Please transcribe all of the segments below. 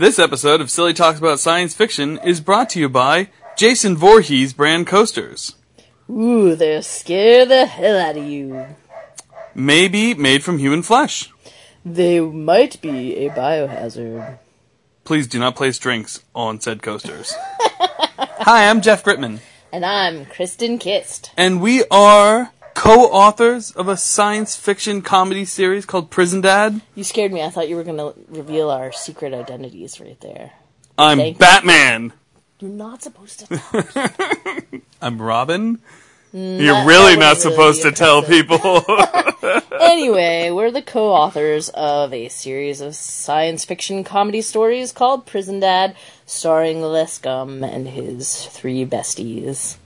This episode of Silly Talks About Science Fiction is brought to you by Jason Voorhees brand coasters. Ooh, they'll scare the hell out of you. Maybe made from human flesh. They might be a biohazard. Please do not place drinks on said coasters. Hi, I'm Jeff Gritman, And I'm Kristen Kist. and we are co-authors of a science fiction comedy series called Prison Dad. You scared me. I thought you were going to reveal our secret identities right there. I'm Thank. Batman. You're not supposed to tell. I'm Robin. Mm, You're really not was really supposed to tell people. anyway, we're the co-authors of a series of science fiction comedy stories called Prison Dad, starring Les Gum and his three besties.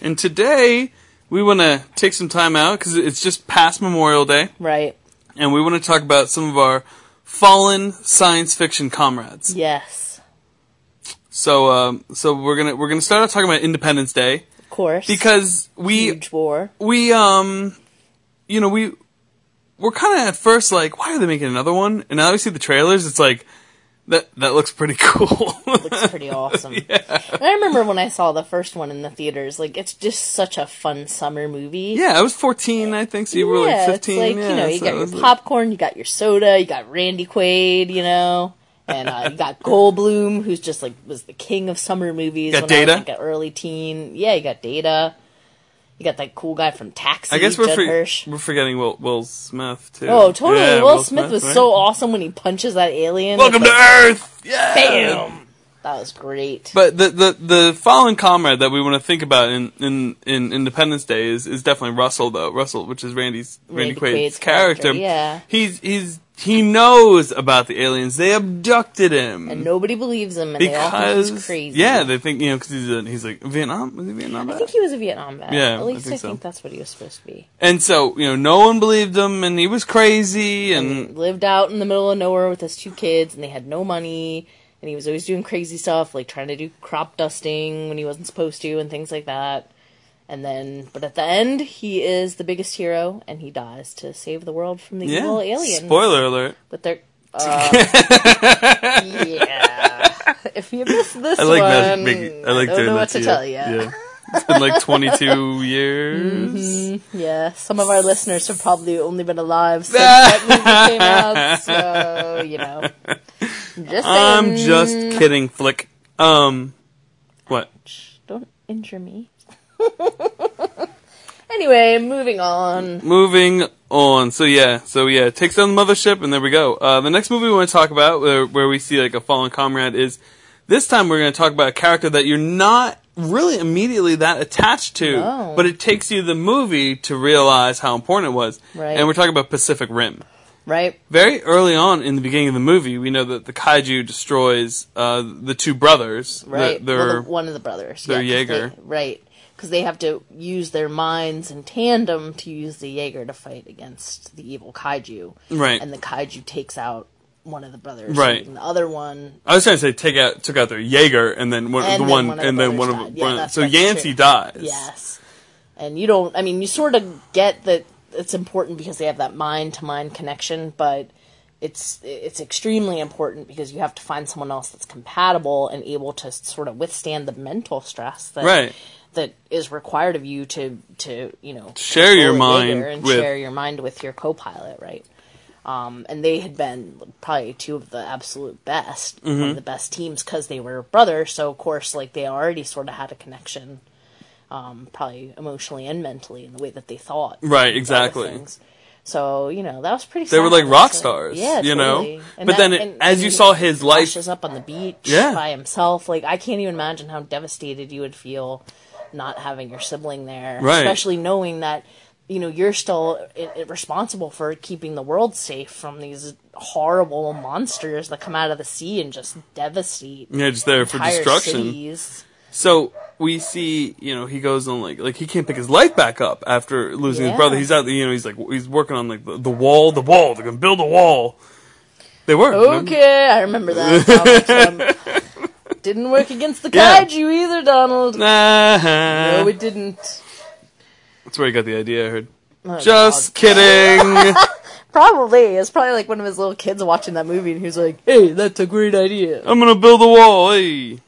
and today we want to take some time out because it's just past Memorial Day, Right? and we want to talk about some of our fallen science fiction comrades. Yes. So, um, so we're gonna we're gonna start out talking about Independence Day Of course. because we huge war. we um, you know we we're kind of at first like, why are they making another one? And now we see the trailers, it's like that that looks pretty cool. looks pretty awesome. I remember when I saw the first one in the theaters. Like, it's just such a fun summer movie. yeah, I was 14, I think. So you were Yeah, like 15. It's like yeah, you know, you so got your was like- popcorn, you got your soda, you got Randy Quaid, you know, and uh, you got Goldblum, who's just like was the king of summer movies. Got when Data? I was like an early teen. Yeah, you got Data. You got that cool guy from Taxi. I guess we're for- we're forgetting Will Will Smith too. Oh, totally. Yeah, Will, Smith, was right? so awesome when he punches that alien. Welcome to like, Earth. Yeah. Bam! That was great. But the, the the fallen comrade that we want to think about in, in, in Independence Day is, is definitely Russell though. Russell, which is Randy's Randy, Randy Quaid's, Quaid's character. character, yeah. He's he's he knows about the aliens. They abducted him. and nobody believes him, and they all think because he's crazy. yeah, they think you know because he's a, he's like Vietnam. Was he Vietnam? I think he was a Vietnam vet. Yeah, I at least I think think, so. that's what he was supposed to be. And so you know, no one believed him, and he was crazy, and lived out in the middle of nowhere with his two kids, and they had no money, and he was always doing crazy stuff, like trying to do crop dusting when he wasn't supposed to, and things like that. And then, but at the end, he is the biggest hero, and he dies to save the world from the yeah. evil aliens. Spoiler alert. But they're. Uh, yeah. If you missed this I like one. Big, I like don't doing know that what to you. tell you. Yeah. It's been like 22 years. Yeah, some of our listeners have probably only been alive since that movie came out, so you know. Just I'm saying. just kidding, Flick. Um, what? Don't injure me. anyway, moving on. Moving on. So yeah, so yeah, takes down the mothership, and there we go. Uh, the next movie we want to talk about, where, where we see like a fallen comrade, is this time we're going to talk about a character that you're not really immediately that attached to, No. but it takes you the movie to realize how important it was. Right. And we're talking about Pacific Rim. Right? Very early on in the beginning of the movie, we know that the kaiju destroys uh, the two brothers. Right. The- well, the, one of the brothers. they're yeah, Jaeger. they- right. Because they have to use their minds in tandem to use the Jaeger to fight against the evil kaiju. Right. And the kaiju takes out one of the brothers. Right. And the other one. I was trying to say take out took out their Jaeger and then one And the then one, one of the and then one brothers of died. Yeah, one, so true. dies. Yes. And you don't, I mean, you sort of get that it's important because they have that mind to mind connection, but it's it's extremely important because you have to find someone else that's compatible and able to sort of withstand the mental stress that Right. that is required of you to to you know Share your mind and with- share your mind with your co-pilot, right? Um, and they had been probably two of the absolute best, Mm-hmm. of the best teams because they were brothers. So of course, like they already sort of had a connection, um, probably emotionally and mentally in the way that they thought. Right, and dealt with exactly. So you know that was pretty. They were like rock actually. stars, yeah, you know? And But that- then it- and- as you saw his life- washes up on the beach Yeah. by himself. Like I can't even imagine how devastated you would feel not having your sibling there, Right. especially knowing that you know you're still i- i- responsible for keeping the world safe from these horrible monsters that come out of the sea and just devastate Yeah, just there for destruction. cities. So we see, you know, he goes on like like he can't pick his life back up after losing his brother. He's out, you know, he's like he's working on like the, the wall, the wall. They're gonna build a wall. They were remember? Okay, I remember that. Didn't work against the Yeah. kaiju either, Donald. Nah. No, it didn't. That's where he got the idea. I heard. Oh, Just God. kidding. Probably. It's probably like one of his little kids watching that movie and he was like, hey, that's a great idea. I'm gonna build a wall. Hey.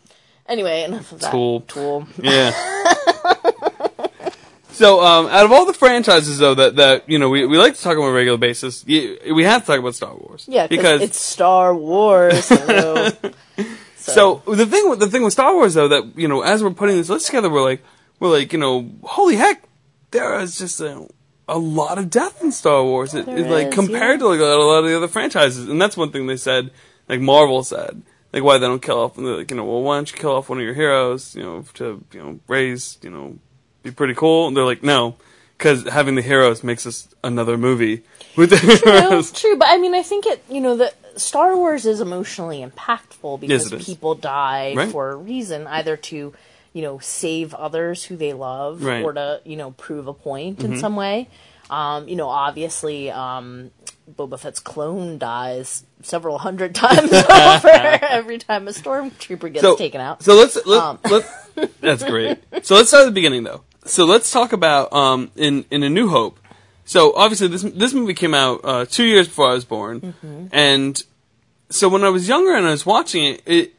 Anyway, enough of that. Tool. Tool. Yeah. so, um, out of all the franchises, though, that, that you know we, we like to talk about on a regular basis, you, we have to talk about Star Wars. Yeah, because it's Star Wars. hello. so the thing with the thing with Star Wars, though, that you know, as we're putting this list together, we're like, we're like, you know, holy heck, there is just a, a lot of death in Star Wars. It, it, like is, compared yeah. to like a lot of the other franchises, and that's one thing they said, like Marvel said, like why they don't kill off, like, you know, well, why don't you kill off one of your heroes, you know, to you know raise, you know, be pretty cool. And they're like, no, because having the heroes makes us another movie with the True, heroes. true, but I mean, I think it. You know, the Star Wars is emotionally impactful because is. people die Right. for a reason, either to, you know, save others who they love, Right. Mm-hmm. or to, you know, prove a point in some way. Um, you know, obviously, um, Boba Fett's clone dies several hundred times over every time a stormtrooper gets so, taken out. So let's let, Um. let that's great. So let's start at the beginning though. So let's talk about um in in A New Hope. So obviously this this movie came out uh, two years before I was born, Mm-hmm. and so when I was younger and I was watching it, it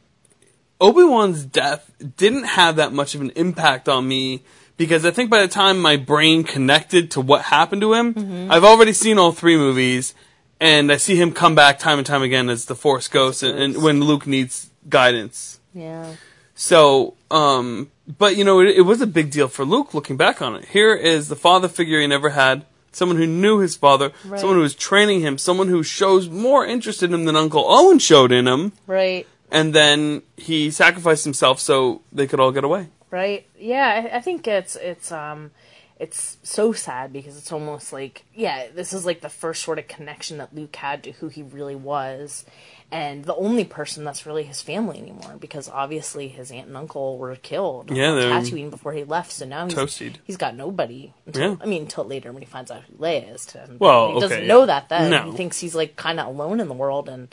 Obi Wan's death didn't have that much of an impact on me because I think by the time my brain connected to what happened to him, Mm-hmm. I've already seen all three movies, and I see him come back time and time again as the Force Ghost, and, and when Luke needs guidance. yeah. So, um, but you know, it, it was a big deal for Luke looking back on it. Here is the father figure he never had, someone who knew his father, Right. someone who was training him, someone who shows more interest in him than Uncle Owen showed in him, Right. and then he sacrificed himself so they could all get away. Right yeah I, I think it's it's um it's so sad because it's almost like yeah this is like the first sort of connection that luke had to who he really was and the only person that's really his family anymore because obviously his aunt and uncle were killed Yeah, on Tatooine before he left so now he's, toasted. he's got nobody until, Yeah. I mean until later when he finds out who Leia is to him Well, he doesn't okay, know that then No. he thinks he's like kind of alone in the world and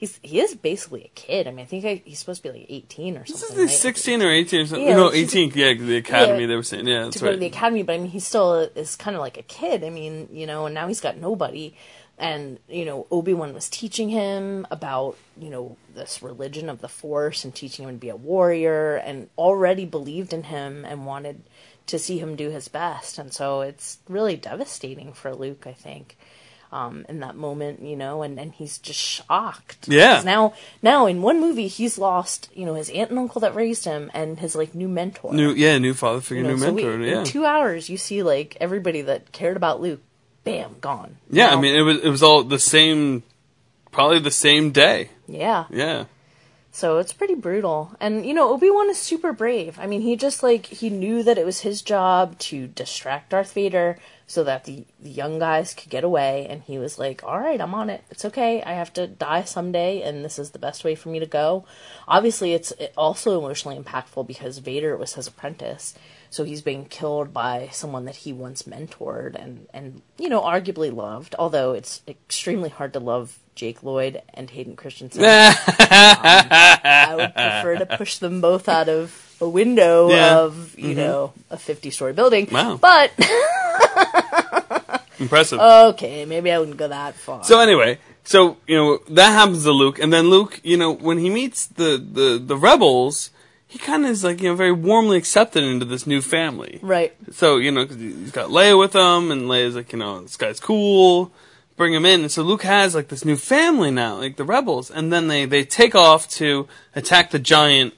He's, he is basically a kid. I mean, I think I, he's supposed to be like 18 or something. This is right? 16 or 18 or something. Yeah, no, like 18. Yeah, the academy Yeah. they were saying. Yeah, that's to go to right. the academy, but I mean, he still is kind of like a kid. I mean, you know, and now he's got nobody. And, you know, Obi Wan was teaching him about, you know, this religion of the Force and teaching him to be a warrior and already believed in him and wanted to see him do his best. And so it's really devastating for Luke, I think. Um, in that moment, you know, and, and he's just shocked. Yeah. Now, now in one movie, he's lost, you know, his aunt and uncle that raised him and his like new mentor. New, yeah, new father figure, You know, new so we- mentor. yeah, In two hours, you see like everybody that cared about Luke, bam, gone. yeah. I mean, it was it was all the same, probably the same day. yeah. Yeah, So it's pretty brutal. And you know, Obi Wan is super brave. I mean, he just like he knew that it was his job to distract Darth Vader so that the, the young guys could get away. And he was like, "All right, I'm on it. It's okay. I have to die someday, and this is the best way for me to go." Obviously, it's also emotionally impactful because Vader was his apprentice. So he's being killed by someone that he once mentored and, and you know, arguably loved. Although it's extremely hard to love Jake Lloyd and Hayden Christensen. Um, I would prefer to push them both out of a window Yeah. of, you mm-hmm. know, a 50 story building. Wow. But, impressive. okay, maybe I wouldn't go that far. So anyway, so you know that happens to Luke, and then Luke, you know, when he meets the the the rebels, he kind of is like you know very warmly accepted into this new family. right. So you know 'cause he's got Leia with him, and Leia's like you know this guy's cool, bring him in. And so Luke has like this new family now, like the rebels, and then they they take off to attack the giant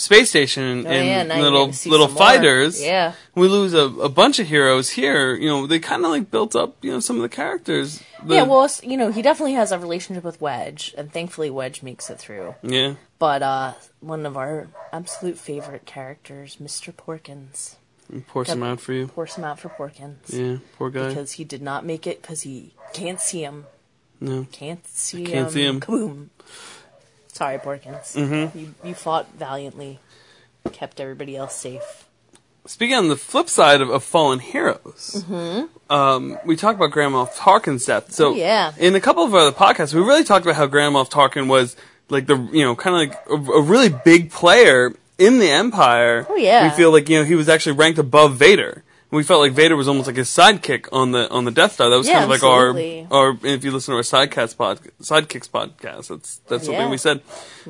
space station and, Oh, and little little some more. fighters. Yeah. We lose a, a bunch of heroes here. You know, they kind of like built up, you know, some of the characters. The- yeah, well, you know, he definitely has a relationship with Wedge, and thankfully Wedge makes it through. yeah. But, uh, one of our absolute favorite characters, Mr. Porkins. Pour some out for you. Pour some out for Porkins. Yeah, poor guy. Because he did not make it because he can't see him. no. Can't see Can't him. see him. Kaboom. Sorry, Porkins. Mm-hmm. You, you fought valiantly, kept everybody else safe. Speaking on the flip side of, of fallen heroes, um, we talked about Grand Moff Tarkin's death. So, Mm-hmm. Oh, yeah. in a couple of other podcasts, we really talked about how Grand Moff Tarkin was like the you know kind of like a, a really big player in the Empire. Oh, yeah. we feel like you know he was actually ranked above Vader We felt like Vader was almost like his sidekick on the on the Death Star. That was Yeah, kind of like our our. If you listen to our sidecast pod, sidekicks podcast, that's that's something Yeah. we said.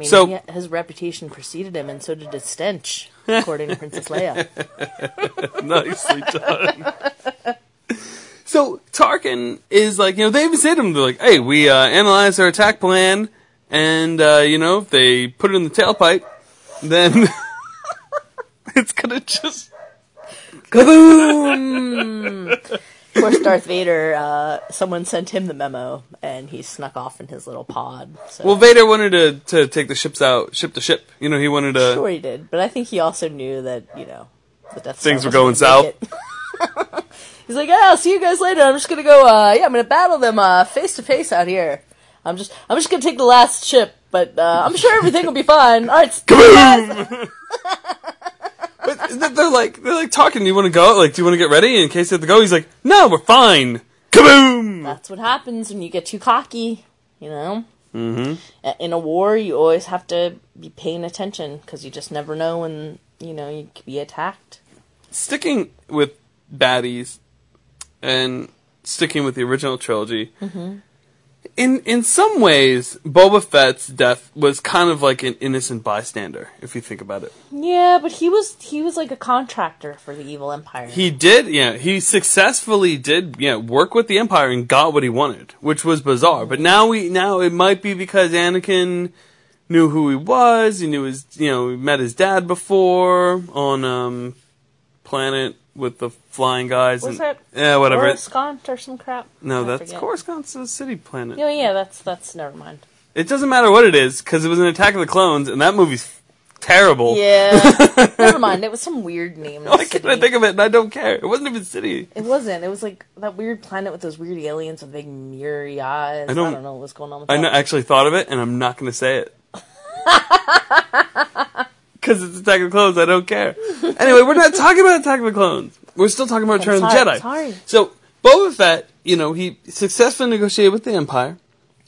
So his reputation preceded him, and so did his stench, according to Princess Leia. nicely done. so Tarkin is like, you know, they even said to him, they're like, "Hey, we uh, analyzed our attack plan, and uh, you know, if they put it in the tailpipe, then it's gonna just Kaboom! of course, Darth Vader. Uh, someone sent him the memo, and he snuck off in his little pod. So. Well, Vader wanted to to take the ships out, ship to ship. You know, he wanted to. Sure, he did, but I think he also knew that you know the Death Star Things were going gonna make it. He's like, yeah, I'll see you guys later. I'm just gonna go. Uh, yeah, I'm gonna battle them uh, face to face out here. I'm just, I'm just gonna take the last ship, but uh, I'm sure everything will be fine. All right, guys. But they're like they're like talking. Do you want to go? Like, do you want to get ready in case you have to go? He's like, no, we're fine. Kaboom! That's what happens when you get too cocky. You know. Mm-hmm. In a war, you always have to be paying attention because you just never know when you know you could be attacked. Sticking with baddies and sticking with the original trilogy. In in some ways, Boba Fett's death was kind of like an innocent bystander, if you think about it. Yeah, but he was he was like a contractor for the evil empire. He did, yeah, he successfully did, yeah, work with the Empire and got what he wanted, which was bizarre. But now we now it might be because Anakin knew who he was. He knew his, you know, he met his dad before on um planet with the flying guys was and it yeah, whatever. Coruscant or some crap? no, I that's forget. Coruscant's a city planet. Yeah, yeah, that's that's never mind. It doesn't matter what it is because it was an Attack of the Clones, and that movie's terrible. Yeah, never mind. It was some weird name. Why can't I think of it? And I don't care. It wasn't even city. It wasn't. It was like that weird planet with those weird aliens with big mirrory eyes. I don't- don't, know what's going on with I that. know, actually thought of it, and I'm not going to say it. Because it's Attack of the Clones, I don't care. Anyway, we're not talking about Attack of the Clones. We're still talking about Return of the Jedi. sorry. So, Boba Fett, you know, he successfully negotiated with the Empire,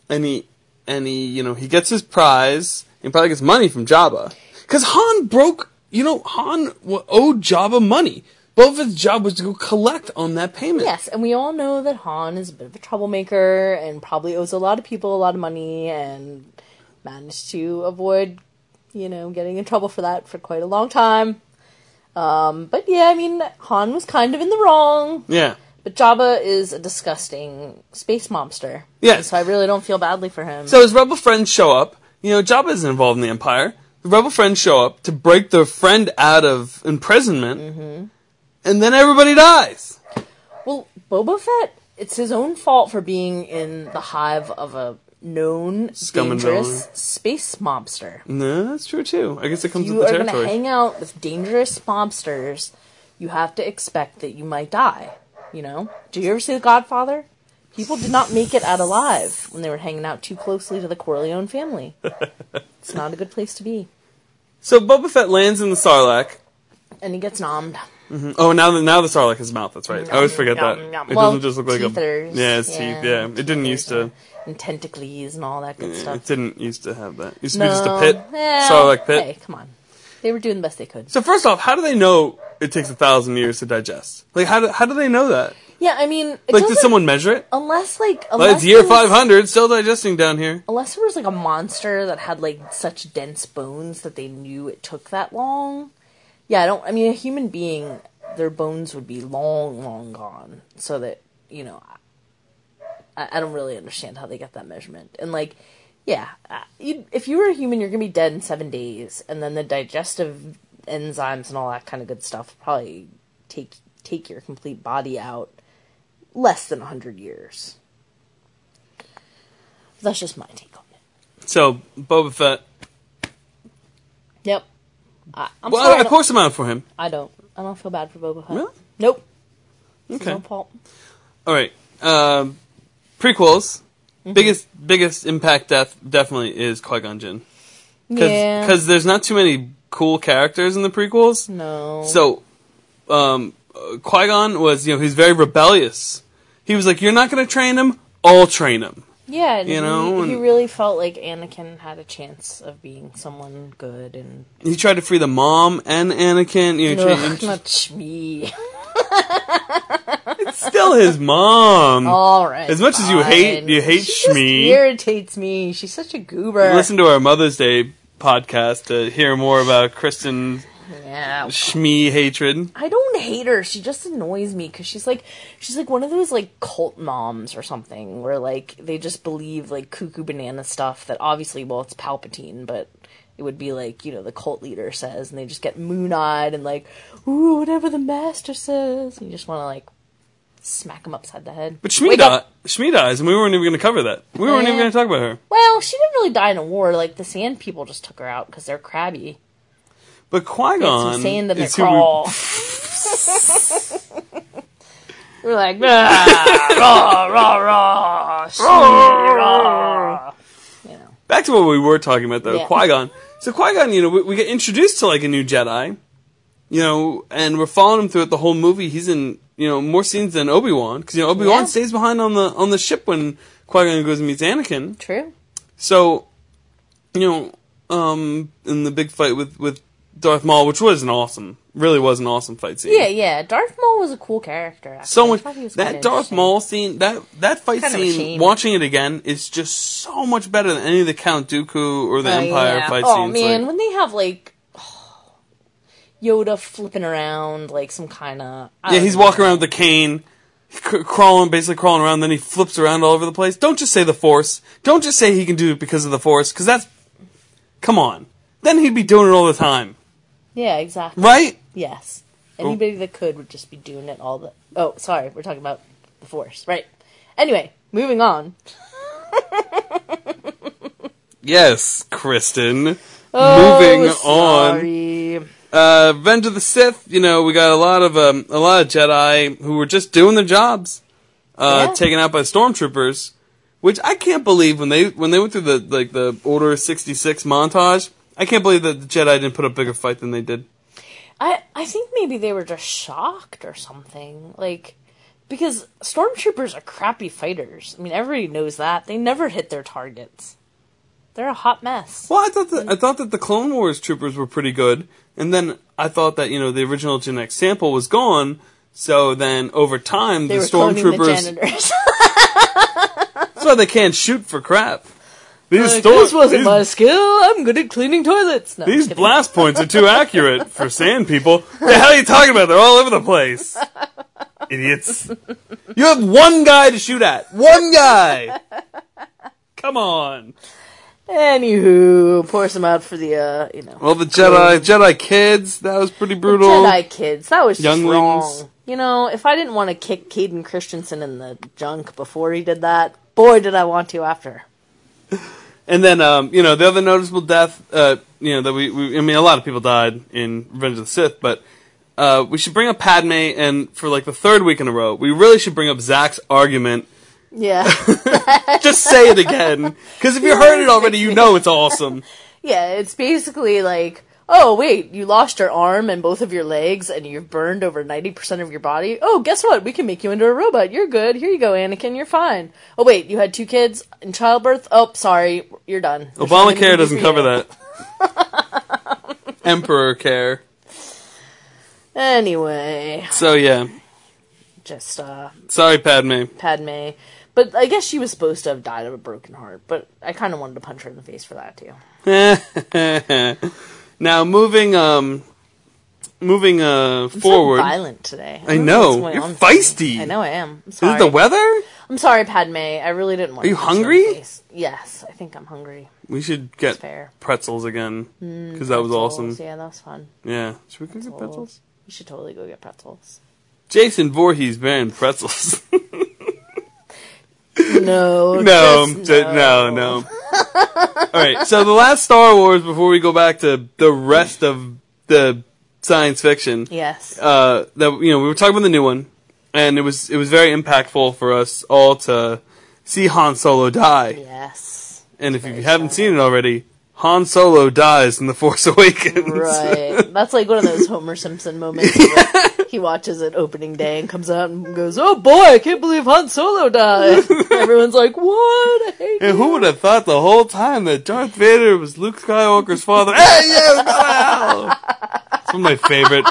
and he, and he, you know, he gets his prize, and probably gets money from Jabba. Because Han broke, you know, Han owed Jabba money. Boba Fett's job was to go collect on that payment. Yes, and we all know that Han is a bit of a troublemaker and probably owes a lot of people a lot of money and managed to avoid, you know, getting in trouble for that for quite a long time. Um, but yeah, I mean, Han was kind of in the wrong. Yeah. But Jabba is a disgusting space monster. Yes. So I really don't feel badly for him. So his rebel friends show up. You know, Jabba isn't involved in the Empire. The rebel friends show up to break their friend out of imprisonment, Mm-hmm. and then everybody dies. Well, Boba Fett, it's his own fault for being in the hive of a known Scum dangerous space mobster. No, that's true too. I guess it comes you with the territory. You are going to hang out with dangerous mobsters, you have to expect that you might die. You know? Do you ever see The Godfather? People did not make it out alive when they were hanging out too closely to the Corleone family. it's not a good place to be. so Boba Fett lands in the Sarlacc. And he gets nommed. Mm-hmm. Oh, now the now the Sarlacc is mouth. That's right. I always forget that. Yum, yum. It Well, doesn't just look like a yeah, it's teeth. Yeah, it didn't used to. And tentacles and all that good stuff. It didn't used to have that. It used to be just a pit, Well, like pit. Hey, come on. They were doing the best they could. So first off, how do they know it takes a thousand years to digest? Like, how do how do they know that? Yeah, I mean, it Like, did doesn't- someone measure it? unless like unless it's year there was- five hundred, still digesting down here. unless there was like a monster that had like such dense bones that they knew it took that long. Yeah, I don't. I mean, a human being, their bones would be long, long gone. So that you know, I, I don't really understand how they get that measurement. And like, yeah, uh, you, if you were a human, you're gonna be dead in seven days, and then the digestive enzymes and all that kind of good stuff probably take take your complete body out less than hundred years. That's just my take on it. So Boba Fett. Yep. I, I'm Well, sorry. I, I, I don't, pour out for him. I don't. I don't feel bad for Boba Fett. Really? Nope. Okay. no fault. All right. Um, prequels. Mm-hmm. Biggest biggest impact death definitely is Qui Gon Jinn. Yeah. Because there's not too many cool characters in the prequels. no. So, um, Qui Gon was you know he's very rebellious. He was like, "You're not going to train him. I'll train him." yeah, you he, know, he and- really felt like Anakin had a chance of being someone good and He tried to free the mom and Anakin. You know, Ugh, not me. it's still his mom. All right. As much as you hate- you hate she just Shmi. irritates me. She's such a goober. Listen to our Mother's Day podcast to hear more about Kristen yeah. Shmi hatred. I don't hate her. She just annoys me because she's like she's like one of those like cult moms or something where like they just believe like cuckoo banana stuff that obviously well it's Palpatine, but it would be like you know the cult leader says, and they just get moon eyed and like ooh whatever the master says, and you just want to like smack them upside the head. But Shmi, di- Shmi dies, and we weren't even going to cover that. We weren't even going to talk about her. Well, she didn't really die in a war. Like the Sand People just took her out because they're crabby. But Qui Gon sand in their is who we- crawl. We're like, "Ah, rah, rah, rah, shee, rah." You know, back to what we were talking about though, Yeah. Qui Gon. So Qui Gon, you know, we, we get introduced to like a new Jedi, you know, and we're following him throughout the whole movie. He's in you know more scenes than Obi Wan because you know Obi Wan Yeah. stays behind on the on the ship when Qui Gon goes and meets Anakin. true. So, you know, um, in the big fight with with Darth Maul, which was an awesome, really was an awesome fight scene. Yeah, yeah. Darth Maul was a cool character. Actually. So I much thought he was that Darth. Maul scene, that that fight scene, watching it again is just so much better than any of the Count Dooku or the Oh, Empire yeah. fight Oh scenes. Oh man, like- when they have like Yoda flipping around like some kind of Yeah, he's walking around with the cane, c- crawling, basically crawling around. Then he flips around all over the place. Don't just say the Force. Don't just say he can do it because of the Force, because that's. Come on. Then he'd be doing it all the time, Yeah, exactly. right? Yes. Oh. Anybody that could would just be doing it all the. Oh, sorry, we're talking about the Force, right? Anyway, moving on. Yes, Kristen. Oh, Moving on. Uh, Revenge of the Sith. You know, we got a lot of um, a lot of Jedi who were just doing their jobs, uh, Yeah. taken out by stormtroopers. Which I can't believe when they when they went through the like the Order sixty six montage. I can't believe that the Jedi didn't put up a bigger fight than they did. I I think maybe they were just shocked or something. Like because stormtroopers are crappy fighters. I mean, everybody knows that. They never hit their targets. They're a hot mess. Well, I thought that I thought that the Clone Wars troopers were pretty good, and then I thought that you know the original genetic sample was gone. So then over time, They the stormtroopers that's why they can't shoot for crap. These like, this wasn't these, my skill. I'm good at cleaning toilets. No, these blast points are too accurate for sand people. The hell are you talking about? They're all over the place. Idiots. You have one guy to shoot at. One guy. Come on. Anywho, pour some out for the uh, you know. Well, the Jedi Jedi kids. That was pretty brutal. Jedi kids. That was just Younglings. wrong. You know, if I didn't want to kick Hayden Christensen in the junk before he did that, boy, did I want to after. And then, um, you know, the other noticeable death, uh, you know, that we, we, I mean, a lot of people died in Revenge of the Sith, but, uh, we should bring up Padme, and for like the third week in a row, we really should bring up Zach's argument. Yeah. Just say it again. Cause if you heard it already, you know it's awesome. yeah, it's basically like, oh, wait, you lost your arm and both of your legs and you've burned over 90% of your body. Oh, guess what? We can make you into a robot. You're good. Here you go, Anakin. You're fine. Oh, wait, you had two kids in childbirth? Oh, sorry. You're done. There's nothing we can Obamacare doesn't cover that. Emperor care. Anyway, So yeah. just, uh, Sorry, Padme. Padme. But I guess she was supposed to have died of a broken heart, but I kind of wanted to punch her in the face for that too. now moving, um, moving, uh, I'm so forward. violent today. I don't know. You're on with me. feisty. I know I am. I'm Is it the weather? I'm sorry, Padme. I really didn't want. Are you to punch her in the hungry? Yes, I think I'm hungry. We should get pretzels again because that was awesome. Yeah, that was fun. Yeah, should we go get pretzels? We should totally go get pretzels. Jason Voorhees banned pretzels. No, no, no, no. All right, so the last Star Wars before we go back to the rest of the science fiction. Yes. Uh, that you know we were talking about the new one, and it was it was very impactful for us all to see Han Solo die. yes. And if you haven't seen it already, Han Solo dies in the Force Awakens. Right. That's like one of those Homer Simpson moments where he watches it opening day and comes out and goes, "Oh boy, I can't believe Han Solo died." Everyone's like, "What? I hate And you." who would have thought the whole time that Darth Vader was Luke Skywalker's father? hey, to hell! It's one of my favorite,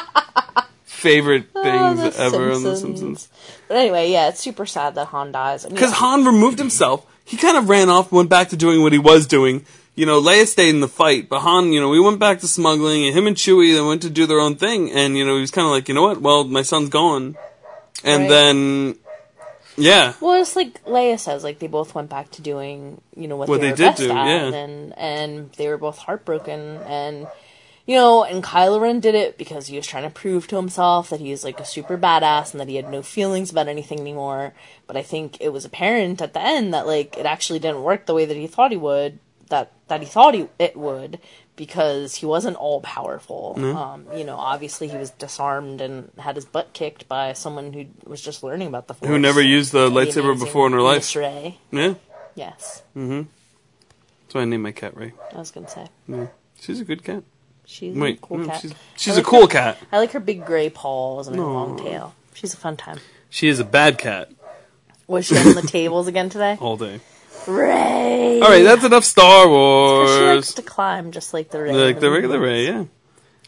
favorite Oh, things The ever on The Simpsons. But anyway, yeah, it's super sad that Han dies. I mean, Because Han removed himself. He kind of ran off, went back to doing what he was doing. You know, Leia stayed in the fight, but Han, you know, we went back to smuggling, and him and Chewie they went to do their own thing. And you know, he was kind of like, you know what? Well, my son's gone. And Right. then, yeah, Well, it's like Leia says, like they both went back to doing, you know, what, What they, they were did best do, at, yeah. and and they were both heartbroken, and you know, and Kylo Ren did it because he was trying to prove to himself that he was like a super badass and that he had no feelings about anything anymore. But I think it was apparent at the end that like it actually didn't work the way that he thought he would, that that he thought he, it would. Because he wasn't all powerful, um, you know. Obviously, he was disarmed and had his butt kicked by someone who was just learning about the force who never used the lightsaber before in her life. Miss Rey. Yeah, Yes, Mm-hmm. that's why I named my cat Ray. I was gonna say Yeah. She's a good cat. she's Wait, a cool no, cat. she's she's a cool her- cat. I like her big gray paws and her long tail. She's a fun time. She is a bad cat Was she on the tables again today? all day. Ray. All right, that's enough Star 'Cause She likes Wars. to climb just like the Ray. Like the regular. Ray, yeah.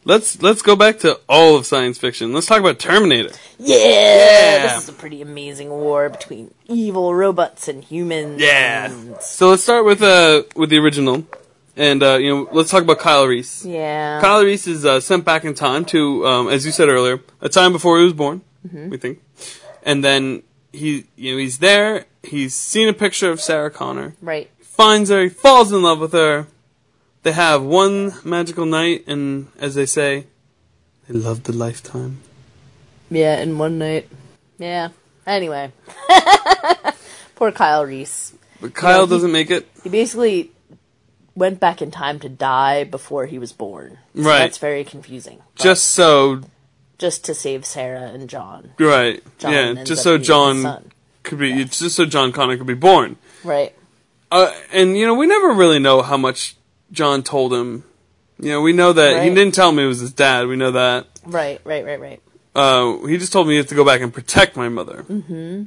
Let's let's go back to all of science fiction. Let's talk about Terminator. Yeah, Yeah. This is a pretty amazing war between evil robots and humans. Yeah. So let's start with uh with the original, and uh, you know let's talk about Kyle Reese. Yeah. Kyle Reese is uh, sent back in time to, um, as you said earlier, a time before he was born. We think, and then he you know he's there. He's seen a picture of Sarah Connor. right. finds her, he falls in love with her. They have one magical night, and as they say, they loved a lifetime. Yeah, in one night. Yeah. Anyway. Poor Kyle Reese. But Kyle he- doesn't make it. He basically went back in time to die before he was born. So Right. That's very confusing. Just so, just to save Sarah and John. right? John yeah, just so John. Could be, it's just so John Connor could be born. Right. Uh, and you know, we never really know how much John told him. You know, we know that he didn't tell me it was his dad. We know that. Right, right, right, right. Uh, he just told me you have to go back and protect my mother. Mm-hmm.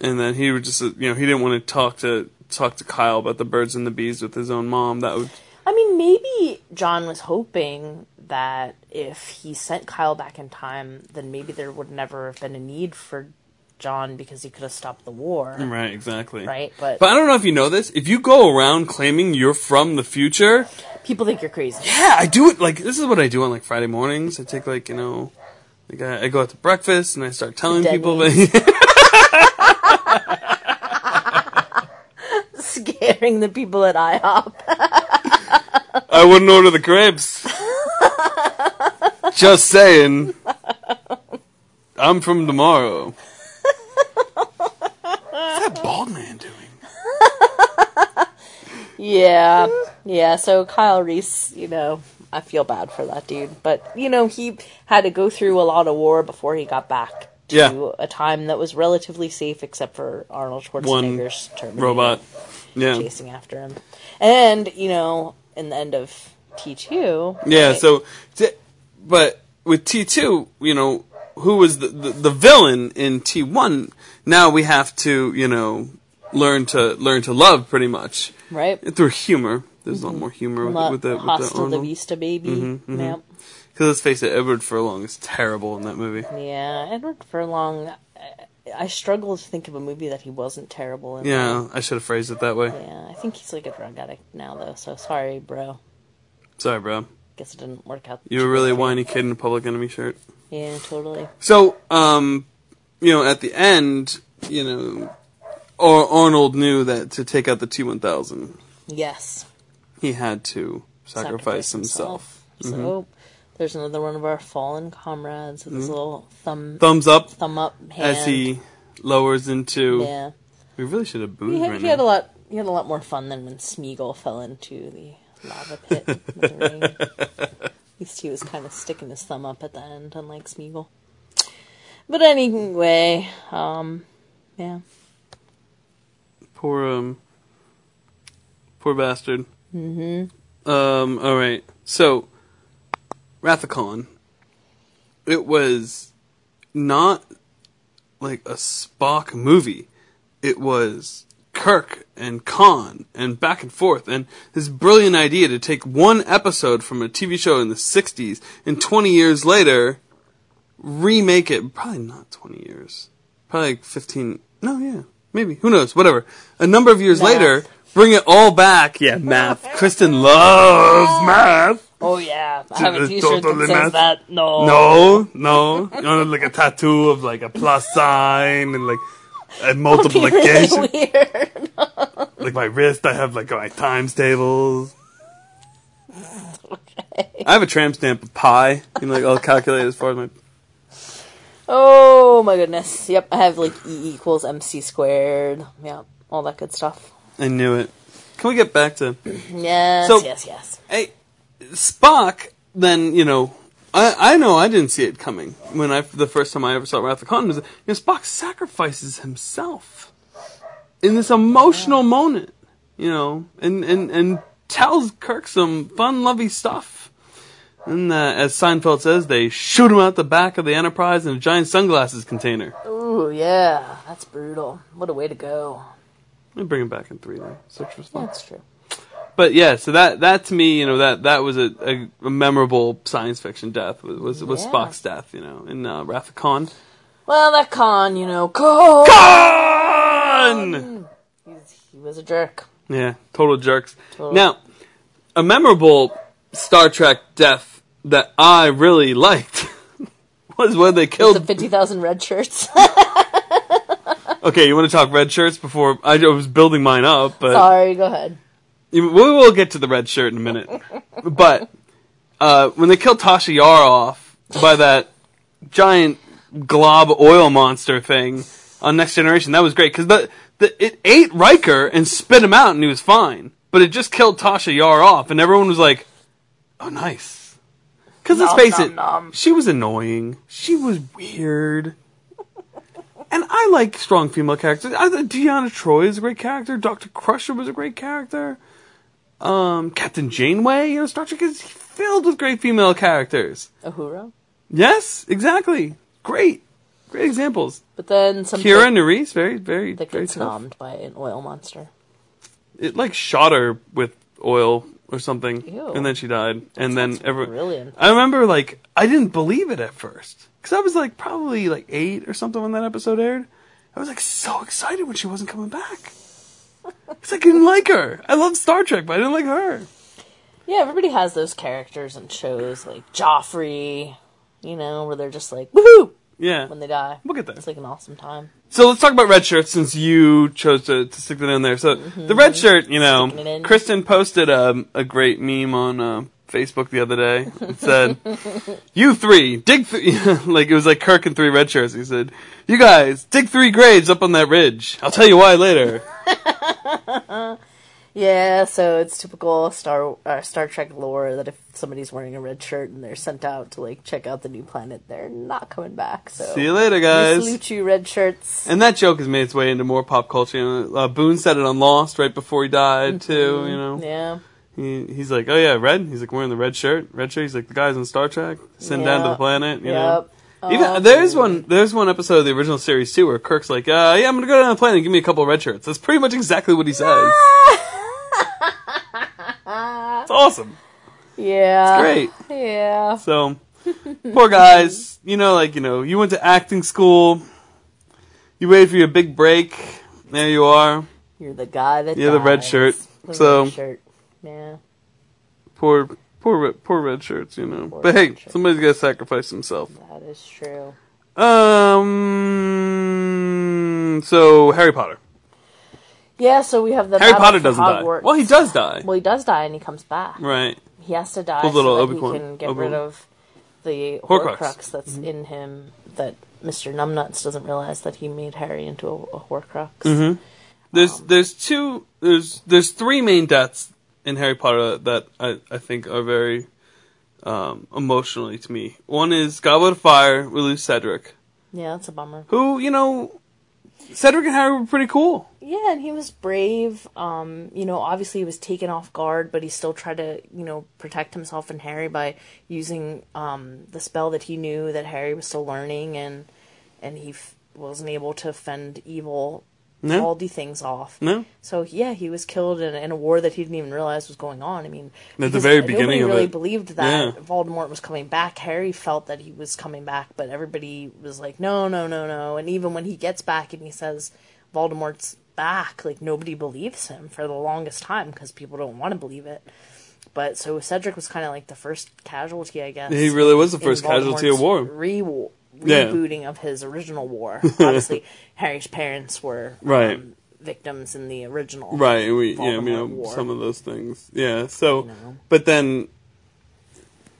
And then he would just, uh, you know, he didn't want to talk to talk to Kyle about the birds and the bees with his own mom. That would, I mean, maybe John was hoping that if he sent Kyle back in time, then maybe there would never have been a need for John because he could have stopped the war. right, exactly. Right? But, But I don't know if you know this. If you go around claiming you're from the future, people think you're crazy. yeah, I do it. Like this is what I do on like Friday mornings. I take like you know, like I, I go out to breakfast and I start telling people. That, Scaring the people at IHOP. I wouldn't order the crepes. Just saying. I'm from tomorrow. Yeah, yeah. So Kyle Reese, you know, I feel bad for that dude, but you know, he had to go through a lot of war before he got back to Yeah. a time that was relatively safe, except for Arnold Schwarzenegger's Terminator Robot. Yeah. chasing after him, and you know, in the end of T two, Yeah, so, but with T2, you know, who was the, the, the villain in T1, now we have to, you know, learn to, learn to love pretty much. Right, Through humor. There's a lot more humor with, with the, with the Hasta la. Vista, baby. Mm-hmm, Yep. Because let's face it, Edward Furlong is terrible in that movie. Yeah, Edward Furlong. I- I struggle to think of a movie that he wasn't terrible in. Yeah, I should have phrased it that way. Yeah, I think he's like a drug addict now, though. So sorry, bro. Sorry, bro. Guess it didn't work out. You were really a whiny kid in a Public Enemy shirt. Yeah, totally. So, um, you know, at the end, you know, Ar- Arnold knew that to take out the T1000, Yes. he had to sacrifice, himself. Mm-hmm. So there's another one of our fallen comrades with his little thumb Thumbs up thumb up hand. as he lowers into. yeah. We really should have He booed had, right he had a lot. He had a lot more fun than when Smeagol fell into the lava pit. the. At least he was kind of sticking his thumb up at the end, unlike Smeagol. But anyway, um, yeah. Poor um, poor bastard. Mm-hmm. Um. All right. So, Wrath of Khan. It was not like a Spock movie. It was Kirk and Khan and back and forth and this brilliant idea to take one episode from a TV show in the 60s and 20 years later remake it. Probably not twenty years. Probably like fifteen. No, yeah, maybe. Who knows? Whatever. A number of years Math. later, bring it all back. Yeah, math. Kristen loves math. Oh yeah, I have a It's T-shirt that says math. that. No, No, no. You know, like a tattoo of like a plus sign and like a multiplication. really weird. like my wrist, I have like my times tables. Okay. I have a tramp stamp of pi. You know, like I'll calculate as far as my. Oh my goodness. Yep, I have like E equals MC squared. Yeah, all that good stuff. I knew it. Can we get back to Yes, So- yes, yes. hey Spock? Then you know, I I know I didn't see it coming when I the first time I ever saw Wrath of Khan was you know, Spock sacrifices himself in this emotional moment, you know, and and and tells Kirk some fun, lovey stuff. And uh, as Seinfeld says, they shoot him out the back of the Enterprise in a giant sunglasses container. Ooh, yeah, that's brutal. What a way to go. They bring him back in three though. Six was fun. That's true. But yeah, so that that to me, you know, that that was a, a, a memorable science fiction death was was, was Yeah. Spock's death, you know, in uh, Wrath of Khan. Well, that Khan, you know, Khan. Khan! He was a jerk. Yeah, total jerks. Total. Now, a memorable Star Trek death that I really liked was when they killed The fifty thousand red shirts. Okay, you want to talk red shirts before I was building mine up, but Sorry, go ahead. we will get to the red shirt in a minute. but uh, when they killed Tasha Yar off by that giant glob oil monster thing on Next Generation, that was great because the, the it ate Riker and spit him out and he was fine, but it just killed Tasha Yar off, and everyone was like, "Oh, nice." Because let's face nom, it, nom. she was annoying. She was weird. And I like strong female characters. I Deanna Troi is a great character. Doctor Crusher was a great character. Um, Captain Janeway, you know, Star Trek is filled with great female characters. Uhura. Yes, exactly. Great, great examples. But then some Kira Nerys, very, very, that very gets tough. by an oil monster. It like shot her with oil or something, Ew. and then she died. and then every brilliant. I remember like I didn't believe it at first because I was like probably like eight or something when that episode aired. I was like so excited when she wasn't coming back. Because I didn't like her. I love Star Trek, but I didn't like her. Yeah, everybody has those characters in shows like Joffrey, you know, where they're just like woohoo Yeah, when they die. we'll get there. It's like an awesome time. So let's talk about red shirts since you chose to, to stick that in there. So the red shirt, you know, Sticking it in. Kristen posted a, a great meme on uh, Facebook the other day. It said, "You three dig three, like it was like Kirk and three red shirts." He said, "You guys dig three graves up on that ridge. I'll tell you why later." Yeah, so it's typical Star uh, Star Trek lore that if somebody's wearing a red shirt and they're sent out to like check out the new planet, they're not coming back. So See you later, we guys. salute you, red shirts. And that joke has made its way into more pop culture. Uh, Boone said it on Lost right before he died too. You know, Yeah, he, he's like, "Oh yeah, red." He's like wearing the red shirt. Red shirt. He's like the guys on Star Trek send down to the planet. You know. Even Oh, there's one there's one episode of the original series too where Kirk's like, uh, yeah, I'm gonna go down the planet and give me a couple red shirts. That's pretty much exactly what he says. it's awesome. Yeah, It's Great. Yeah, So poor guys, you know, like, you know, you went to acting school, you waited for your big break, there you are. you're the guy that You're the red shirt. The So- red shirt. Yeah, Poor poor poor red shirts, you know. Poor but hey, shirt. somebody's gotta sacrifice himself. that is true. Um so Harry Potter. Yeah, so we have the Harry battle Potter for doesn't die. Well he does die. Well, he does die, and he comes back. Right. He has to die little so that Obi-Wan- he can get Obi-Wan. rid of the Horcrux. Horcrux, that's in him. That Mister Numbnuts doesn't realize that he made Harry into a, a Horcrux. Mm-hmm. There's there's two there's there's three main deaths in Harry Potter that I, I think are very um, emotionally to me. One is Goblet of Fire. We lose Cedric, Yeah, that's a bummer. who you know, Cedric and Harry were pretty cool. Yeah, and he was brave. Um, you know, obviously he was taken off guard, but he still tried to, you know, protect himself and Harry by using um, the spell that he knew that Harry was still learning, and and he f- wasn't able to fend evil No. Baldy things off. No. So yeah, he was killed in, in a war that he didn't even realize was going on. I mean, at the very beginning really it. believed that Yeah. Voldemort was coming back. Harry felt that he was coming back, but everybody was like, no, no, no, no. And even when he gets back and he says Voldemort's back, like nobody believes him for the longest time because people don't want to believe it. But so Cedric was kind of like the first casualty, I guess. He really was the first casualty of war. Re- Yeah. rebooting of his original war. Obviously, Harry's parents were Right. um, victims in the original. Right, we yeah, Voldemort we know War. some of those things. Yeah, so know. but then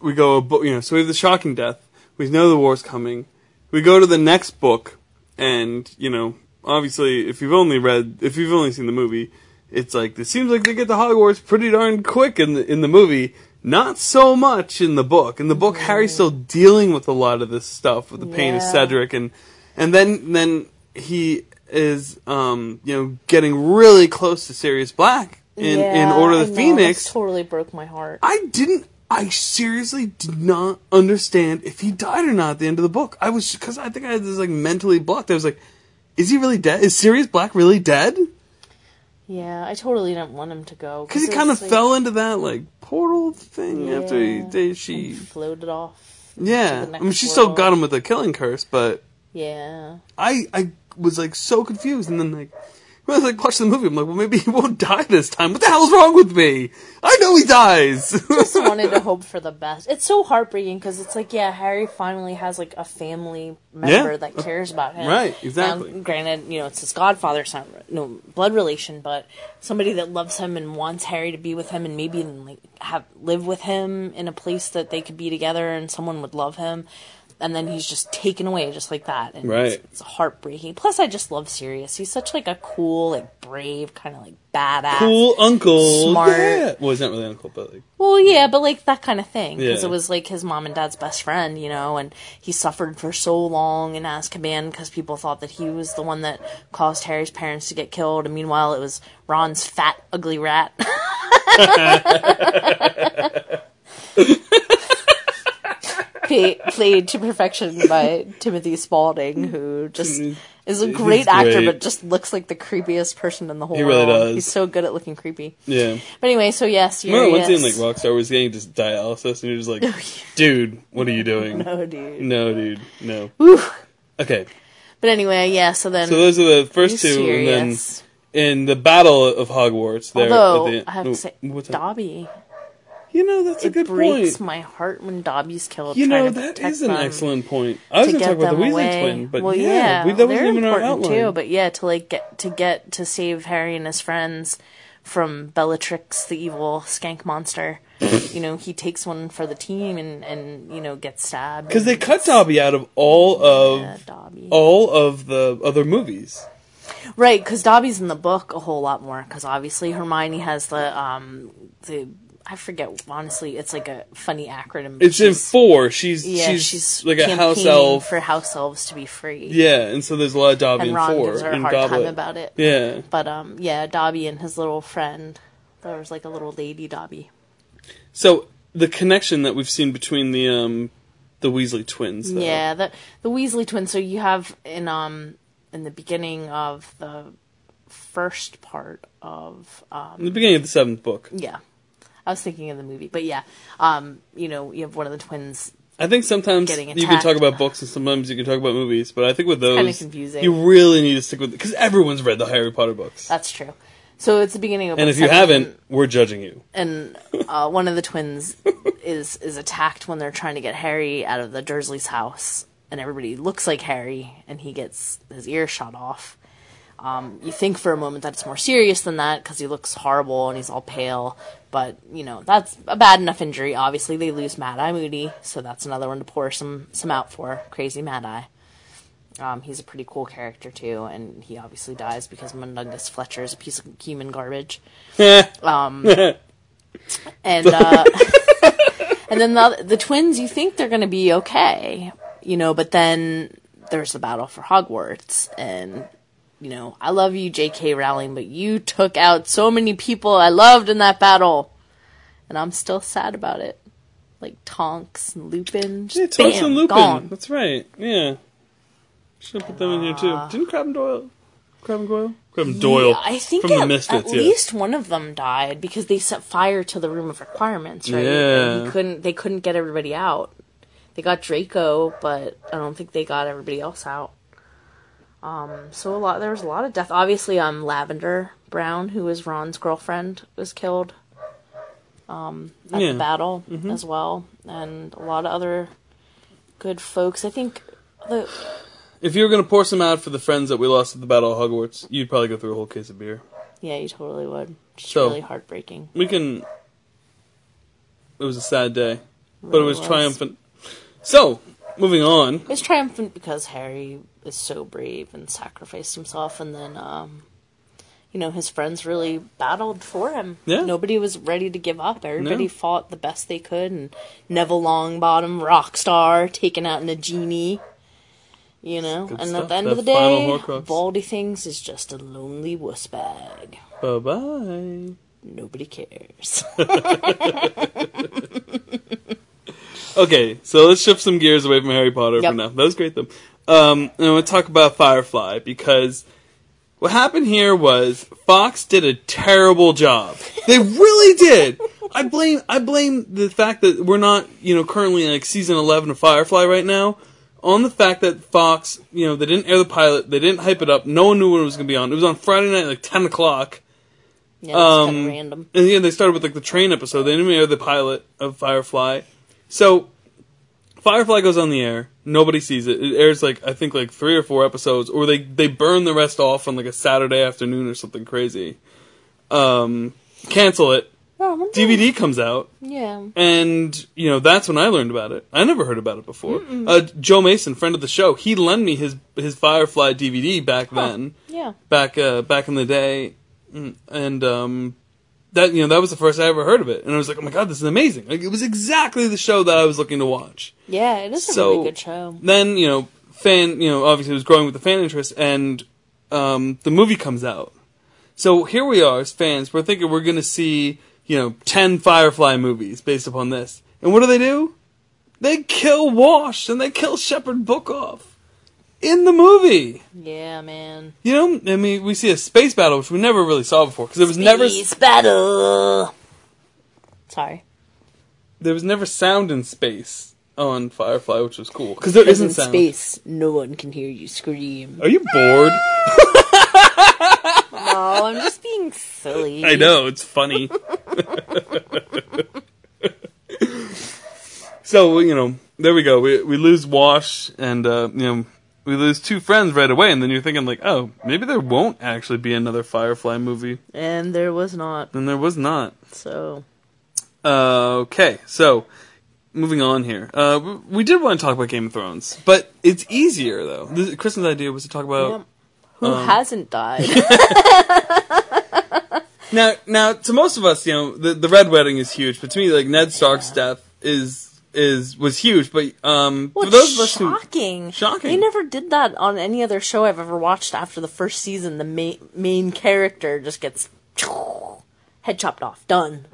we go, you know, so we have the shocking death. We know the war's coming. We go to the next book, and you know, obviously, if you've only read, if you've only seen the movie, it's like it seems like they get to Hogwarts pretty darn quick in the in the movie. Not so much in the book. In the book, Harry's still dealing with a lot of this stuff with the pain of Yeah. Cedric, and and then then he is um you know getting really close to Sirius Black in in Yeah, Order of the know, Phoenix. this totally broke my heart. I didn't. I seriously did not understand if he died or not at the end of the book. I was because I think I had this like mentally blocked. I was like, "Is he really dead? Is Sirius Black really dead?" Yeah, I totally didn't want him to go Because he kind of like- fell into that like portal thing after he, they, she. floated off. Yeah, I mean, she still got him with a killing curse, but Yeah, I I was like so confused, and then like I was like watching the movie, I'm like, well, maybe he won't die this time. What the hell's wrong with me? I know he dies. just wanted to hope for the best. It's so heartbreaking because it's like, yeah, Harry finally has like a family member Yeah. that cares about him. Right, exactly. Now, granted, you know, it's his godfather, not no blood relation, but somebody that loves him and wants Harry to be with him and maybe even, like have live with him in a place that they could be together and someone would love him. And then he's just taken away just like that. And Right. It's, it's heartbreaking. Plus, I just love Sirius. He's such like a cool, like brave, kind of like badass. cool uncle. Smart. Yeah. Well, he's not really uncle, but like. Well, yeah, but like that kind of thing because Yeah. it was like his mom and dad's best friend, you know, and he suffered for so long in Azkaban because people thought that he was the one that caused Harry's parents to get killed, and meanwhile it was Ron's fat, ugly rat. Played to perfection by Timothy Spalding, who just is a great actor, but just looks like the creepiest person in the whole He really world. does. He's so good at looking creepy. Yeah. But anyway, so yes, Remember one scene like Rockstar was getting just dialysis, and you're just like, dude, what are you doing? Oh, dude. No, dude, no. Whew. Okay, But anyway, yeah. So then, so those are the first two, and then in the Battle of Hogwarts, there. Although the, I have to say? Dobby, You know, that's a good point. it breaks my heart when Dobby's killed. You know, that is an excellent point. I was going to talk about the them Weasley away. twin, but well, yeah, yeah, we, that wasn't even our outline. too. But yeah, to like get to get to save Harry and his friends from Bellatrix, the evil skank monster. you know, he takes one for the team and and you know gets stabbed Because they cut Dobby out of all of Yeah, Dobby. all of the other movies. Right, because Dobby's in the book a whole lot more. Because obviously Hermione has the um the I forget honestly. It's like a funny acronym. It's in four. She's Yeah, she's, she's, like a house elf. for house elves to be free. yeah, and so there's a lot of Dobby and in Ron four gives her a hard Goblet. time about it. Yeah. But um, yeah, Dobby and his little friend. There was like a little lady Dobby. So the connection that we've seen between the um the Weasley twins. Though. Yeah, the the Weasley twins. So you have in um in the beginning of the first part of um In the beginning of the seventh book. yeah, I was thinking of the movie, but yeah, um you know you have one of the twins I think sometimes you can talk about books and sometimes you can talk about movies, but I think with those, confusing. you really need to stick with because everyone's read the Harry Potter books, That's true. So it's the beginning of and if you haven't, we're judging you. and uh, one of the twins is is attacked when they're trying to get Harry out of the Dursleys' house, and everybody looks like Harry, and he gets his ear shot off. Um, you think for a moment that it's more serious than that because he looks horrible and he's all pale, but you know that's a bad enough injury. Obviously, they lose Mad Eye Moody, so that's another one to pour some some out for. Crazy Mad Eye. Um, he's a pretty cool character too, and he obviously dies because Mundungus Fletcher is a piece of human garbage um, and uh, and then the the twins you think they're going to be okay you know but then there's the battle for hogwarts and you know i love you jk rowling but you took out so many people i loved in that battle and i'm still sad about it like tonks and lupin just Yeah, Tonks bam, and Lupin. gone That's right. Yeah, should have put them in here too. Ah. Didn't Crabbe and Doyle? Crabbe and Goyle? Crabbe and Doyle Yeah, I think from at, the Misfits. at yeah. least one of them died because they set fire to the room of requirements, right? Yeah. He couldn't. They couldn't get everybody out. They got Draco, but I don't think they got everybody else out. Um, so a lot. There was a lot of death. Obviously, um, Lavender Brown, who was Ron's girlfriend, was killed. Um, at Yeah. the battle as well, and a lot of other good folks. I think the If you were going to pour some out for the friends that we lost at the Battle of Hogwarts, you'd probably go through a whole case of beer. yeah, you totally would. Just So- really heartbreaking. We can. It was a sad day, but it was was. triumphant. So, moving on. It's triumphant because Harry is so brave and sacrificed himself, and then, um, you know, his friends really battled for him. Yeah. Nobody was ready to give up. Everybody No. fought the best they could, and Neville Longbottom, rock star, taken out Nagini. You know, Good and stuff. at the end That of the day, Baldy Things is just a lonely wuss bag. Bye bye. Nobody cares. Okay, so let's shift some gears away from Harry Potter Yep. for now. That was great though. Um, and I want to talk about Firefly because what happened here was Fox did a terrible job. They really did. I blame I blame the fact that we're not you know currently in like season eleven of Firefly right now on the fact that Fox you know they didn't air the pilot they didn't hype it up no one knew when it was going to be on it was on Friday night like ten o'clock yeah, that's kind Um, of random. and yeah, they started with like the train episode. They didn't air the pilot of Firefly. So Firefly goes on the air. Nobody sees it. It airs like I think like three or four episodes, or they they burn the rest off on like a Saturday afternoon or something crazy. Um, cancel it. Oh, DVD comes out, Yeah. and you know that's when I learned about it. I never heard about it before. Uh, Joe Mason, friend of the show, he lent me his his Firefly DVD back then Yeah. back uh, back in the day, Mm, and um, that you know that was the first I ever heard of it, and I was like, oh my god, this is amazing! Like it was exactly the show that I was looking to watch. Yeah, it is a So- really good show. Then you know, fan, you know, obviously it was growing with the fan interest, and um, the movie comes out. So here we are as fans. We're thinking we're going to see you know ten Firefly movies based upon this, and what do they do? They kill Wash and they kill Shepherd Book off in the movie. Yeah, man. You know, I mean, we see a space battle, which we never really saw before, because there was never Space battle. Sorry. there was never sound in space on Firefly, which was cool because there Because isn't in sound. space, no one can hear you scream. Are you bored? No, I'm just being silly. I know it's funny. so you know, there we go. We we lose Wash, and uh, you know, we lose two friends right away, and then you're thinking like, oh, maybe there won't actually be another Firefly movie, And there was not. and there was not. So, Uh, okay, so moving on here. Uh, we- did want to talk about Game of Thrones, but it's easier though. This, Kristen's idea was to talk about who Um, hasn't died? now. Now, to most of us, you know, the the Red Wedding is huge, but to me, like Ned Stark's death is is was huge. But um, for Well, those of us who shocking. Shocking. They never did that on any other show I've ever watched. After the first season, the main main character just gets head chopped off. Done.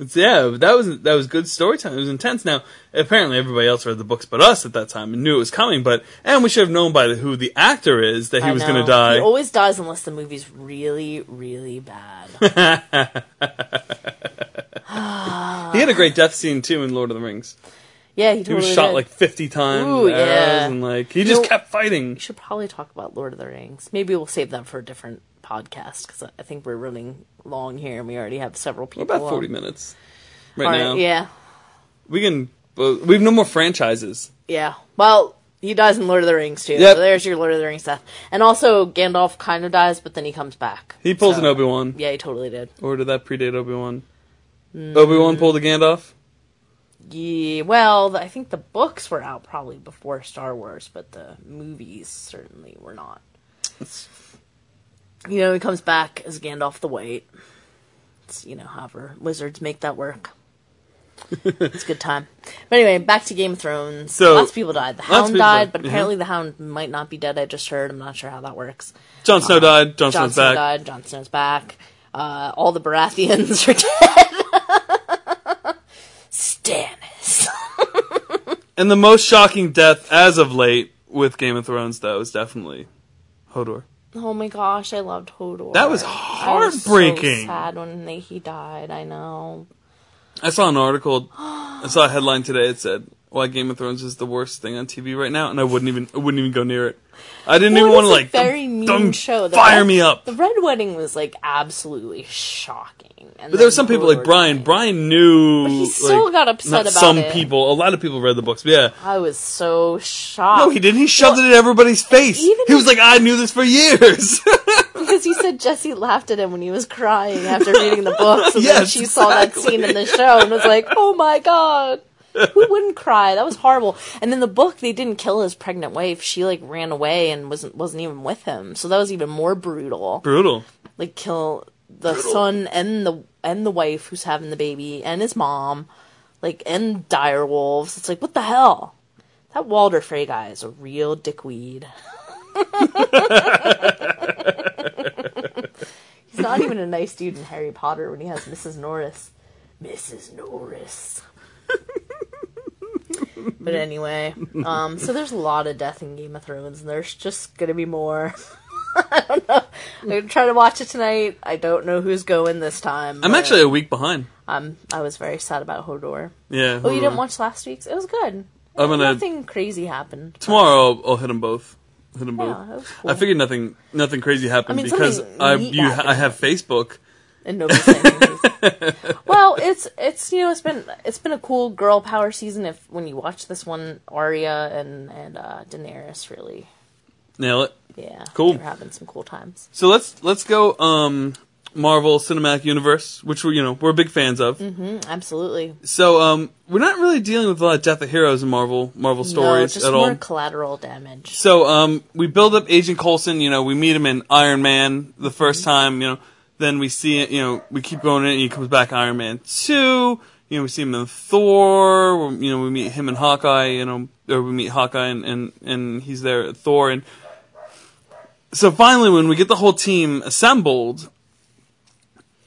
It's, yeah, that was that was good storytelling. It was intense. Now, apparently, everybody else read the books but us at that time and knew it was coming. But and we should have known by the, who the actor is that he I was going to die. He always dies unless the movie's really, really bad. He had a great death scene too in Lord of the Rings. yeah, he He was shot did. like fifty times, Ooh, yeah. and like he just know- kept fighting. We should probably talk about Lord of the Rings. Maybe we'll save that for a different podcast because I think we're running long here and we already have several people. About forty on. minutes right right, now. yeah, We can. well, we have no more franchises. yeah. Well, he dies in Lord of the Rings too. Yep. So there's your Lord of the Rings stuff. And also Gandalf kind of dies, but then he comes back. He pulls So- an Obi Wan, Yeah, he totally did. or did that predate Obi Wan? Mm. Obi Wan pulled a Gandalf. Yeah, well, I think the books were out probably before Star Wars, but the movies certainly were not. You know, he comes back as Gandalf the White. It's, you know, however, wizards make that work. it's a good time. But anyway, back to Game of Thrones. So- lots of people died. The Hound died, but yeah. apparently the Hound might not be dead. I just heard. I'm not sure how that works. Jon Snow died. Jon Jon Snow's Snow back. died. Jon Snow's back. Uh, all the Baratheons are dead. Stannis. And the most shocking death as of late with Game of Thrones, though, is definitely Hodor. Oh my gosh, I loved Hodor. That was I heartbreaking. so sad when they, he died. I know. I saw an article. I saw a headline today. It said, "Why Game of Thrones is the worst thing on TV right now," and I wouldn't even. I wouldn't even go near it. I didn't Well, even want to like. very dum- mean dum- show. The Fire Red- me up. The Red Wedding was like absolutely shocking. And But there were some people like Brian. Brian knew. But he still like, got upset about some it. people. A lot of people read the books. But yeah. I was so shocked. No, he didn't. He shoved it in everybody's face. He was like, "I knew this for years." because he said Jesse laughed at him when he was crying after reading the books, and then Yes, she saw that scene in the show and was like, "Oh my god." Who wouldn't cry? That was horrible. And in the book, they didn't kill his pregnant wife. She like ran away and wasn't wasn't even with him. So that was even more brutal. Brutal. Like kill the son and the and the wife who's having the baby and his mom, like and dire wolves. It's like what the hell? That Walder Frey guy is a real dickweed. He's not even a nice dude in Harry Potter when he has Mrs. Norris. Mrs. Norris. But anyway, um, so there's a lot of death in Game of Thrones, and there's just gonna be more. I don't know. I'm gonna try to watch it tonight. I don't know who's going this time. I'm actually a week behind. Um, I was very sad about Hodor. Yeah. Oh, you didn't watch last week's? It was good. I'm gonna Nothing crazy happened. tomorrow. I'll, I'll hit them both. Hit them Yeah, both. cool. I figured nothing, nothing crazy happened I mean, because I you happened. I have Facebook. and nobody's saying. well, it's it's you know it's been it's been a cool girl power season. If when you watch this one, Arya and and uh, Daenerys really, Nail it. yeah, Cool. They're having some cool times. So let's let's go. Um, Marvel Cinematic Universe, which we you know we're big fans of. Mm, absolutely. So um, we're not really dealing with a lot of death of heroes in Marvel Marvel stories no, just at more all. collateral damage. So um, we build up Agent Coulson. You know, we meet him in Iron Man the 1st time. You know, then we see it. You know, we keep going in, and he comes back Iron Man two. You know, we see him in Thor. You know, we meet him in Hawkeye. You know, or we meet Hawkeye, and and, and he's there at Thor. And so finally, when we get the whole team assembled,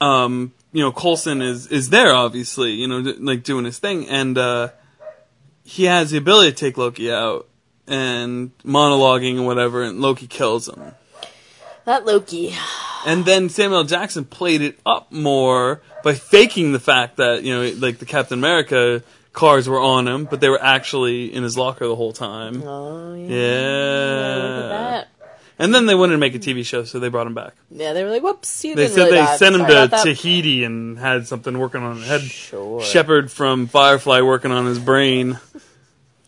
um, you know, Coulson is is there obviously. You know, like doing his thing, and uh, he has the ability to take Loki out and monologuing and whatever, and Loki kills him. That Loki. And then Samuel Jackson played it up more by faking the fact that you know, like the Captain America cars were on him, but they were actually in his locker the whole time. Oh yeah. Yeah. Look at that. And then they wanted to make a TV show, so they brought him back. Yeah, they were like, "Whoops, you They said really they sent him Sorry to. Tahiti and had something working on it. Had Sure. Shepherd from Firefly working on his brain.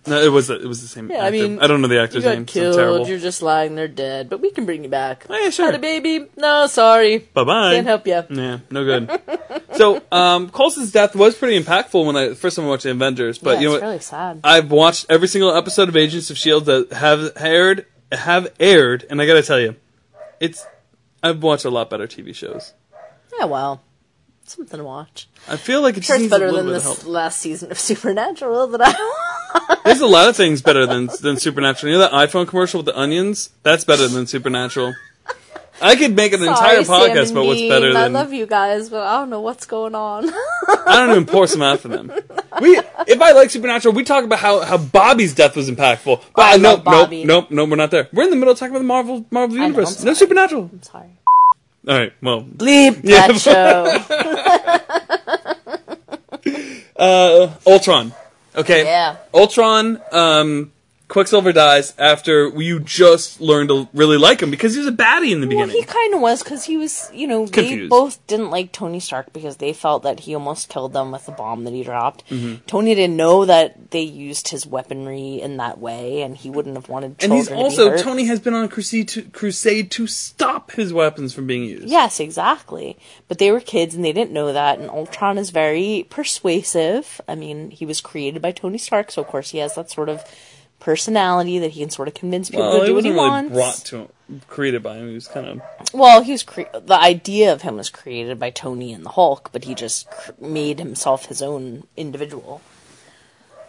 No, it was it was the same. Yeah, I mean, I don't know the You actor's got name. killed. terrible. You're just lying there dead, but we can bring you back. Oh, yeah, sure. Had a baby? No, sorry, Bye bye. can't help you. Yeah, no good. so, um, Coulson's death was pretty impactful when I first time I watched the Avengers, but yeah, you know it's what? really sad. I've watched every single episode of Agents of Shield that have aired, have aired, and I gotta tell you, it's I've watched a lot better TV shows. Yeah, well, something to watch. I feel like it Sure, it's better than this last season of Supernatural that I. There's a lot of things better than than Supernatural. You know that iPhone commercial with the onions? That's better than Supernatural. I could make an entire Sorry, podcast Sam about what's better I than. love you guys, but I don't know what's going on. I don't even pour some out for them. We, if I like Supernatural, we talk about how, how Bobby's death was impactful. But I nope, love nope, Bobby. nope, nope, we're not there. We're in the middle of talking about the Marvel Marvel know, universe. No. Supernatural. I'm sorry. All right, well, Bleep Yeah. that show. uh, Ultron. Okay, Yeah. Ultron. Um, Quicksilver dies after you just learned to really like him because he was a baddie in the beginning. Well, he kind of was because he was, you know, they both didn't like Tony Stark because they felt that he almost killed them with the bomb that he dropped. Mm-hmm. Tony didn't know that they used his weaponry in that way, and he wouldn't have wanted and he's to also hurt. Tony has been on a crusade to, crusade to stop his weapons from being used. Yes, exactly. But they were kids and they didn't know that. And Ultron is very persuasive. I mean, he was created by Tony Stark, so of course he has that sort of personality that he can sort of convince people Well, to do what he really wants. brought to him, created by him. He was kind of Well, he was cre- the idea of him was created by Tony and the Hulk, but he just cr- made himself his own individual.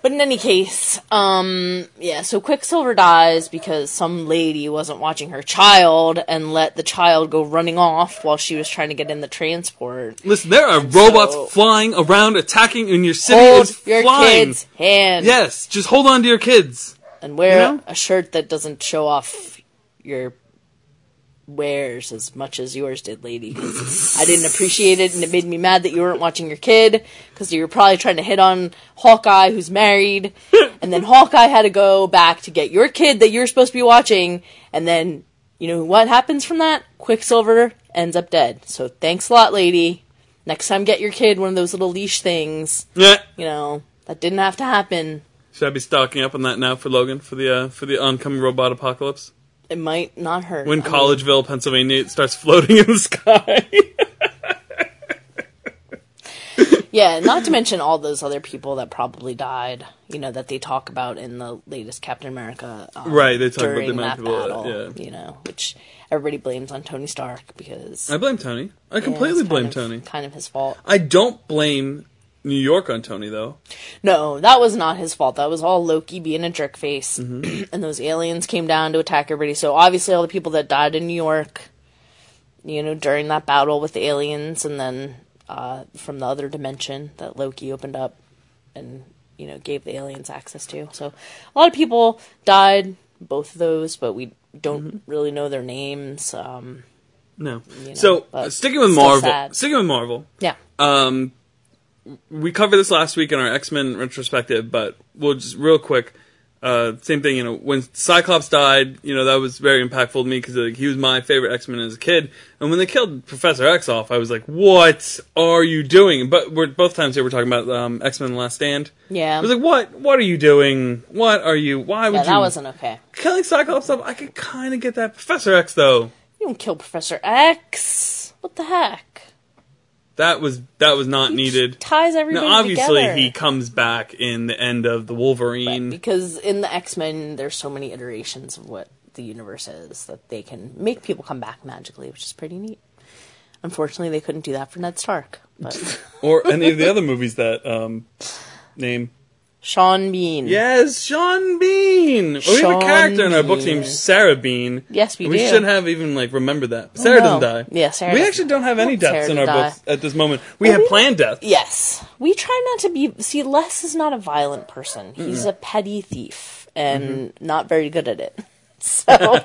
But in any case, um, yeah, so Quicksilver dies because some lady wasn't watching her child and let the child go running off while she was trying to get in the transport. Listen, there are robots so- flying around, attacking, and your city Hold is your flying. kid's hand Yes, just hold on to your kids. And wear You know? a shirt that doesn't show off your wares as much as yours did, lady. I didn't appreciate it, and it made me mad that you weren't watching your kid because you were probably trying to hit on Hawkeye, who's married, and then Hawkeye had to go back to get your kid that you're supposed to be watching, and then you know what happens from that? Quicksilver ends up dead. So thanks a lot, lady. Next time, get your kid one of those little leash things. Yeah. You know that didn't have to happen. Should I be stocking up on that now for Logan for the uh, for the oncoming robot apocalypse? It might not hurt. When I mean, Collegeville, Pennsylvania, starts floating in the sky. Yeah, not to mention all those other people that probably died. You know that they talk about in the latest Captain America. Um, Right, they talk about the amount that of people that- battle. yeah. You know, which everybody blames on Tony Stark because I blame Tony. I completely it's blame of- Tony. Kind of his fault. I don't blame New York on Tony though. No, that was not his fault. That was all Loki being a jerk face, Mm-hmm. and those aliens came down to attack everybody. So obviously, all the people that died in New York, you know, during that battle with the aliens, and then uh, from the other dimension that Loki opened up, and you know, gave the aliens access to. So a lot of people died, both of those, but we don't Mm-hmm. really know their names. Um, No. You know, so sticking with Marvel, sad. sticking with Marvel. yeah, Um, we covered this last week in our X Men retrospective, but we'll just real quick. Uh, same thing, you know, when Cyclops died, you know, that was very impactful to me because like, he was my favorite X Men as a kid. And when they killed Professor X off, I was like, "What are you doing?" But we're both times here we're talking about um, X Men: The Last Stand. yeah, I was like, "What? What are you doing? What are you? Why would yeah. you?" That wasn't okay. killing Cyclops off. I could kind of get that. Professor X though, You don't kill Professor X. What the heck? That was that was not needed. ties everybody Now, obviously, together. he comes back in the end of the Wolverine. because in the X Men, there's so many iterations of what the universe is that they can make people come back magically, which is pretty neat. Unfortunately, they couldn't do that for Ned Stark, but or any of the other movies that um name. Sean Bean. Yes, Sean Bean. Well, we have a character in our book Bean. named Sarah Bean. Yes, we do. we do. should have even like remembered that. Sarah no. doesn't die. Yeah, Sarah We actually don't have any want Sarah deaths in our die. books at this moment. We have we- planned deaths. Yes, we try not to be. See, Les is not a violent person. He's a petty thief and Mm-hmm. not very good at it. So,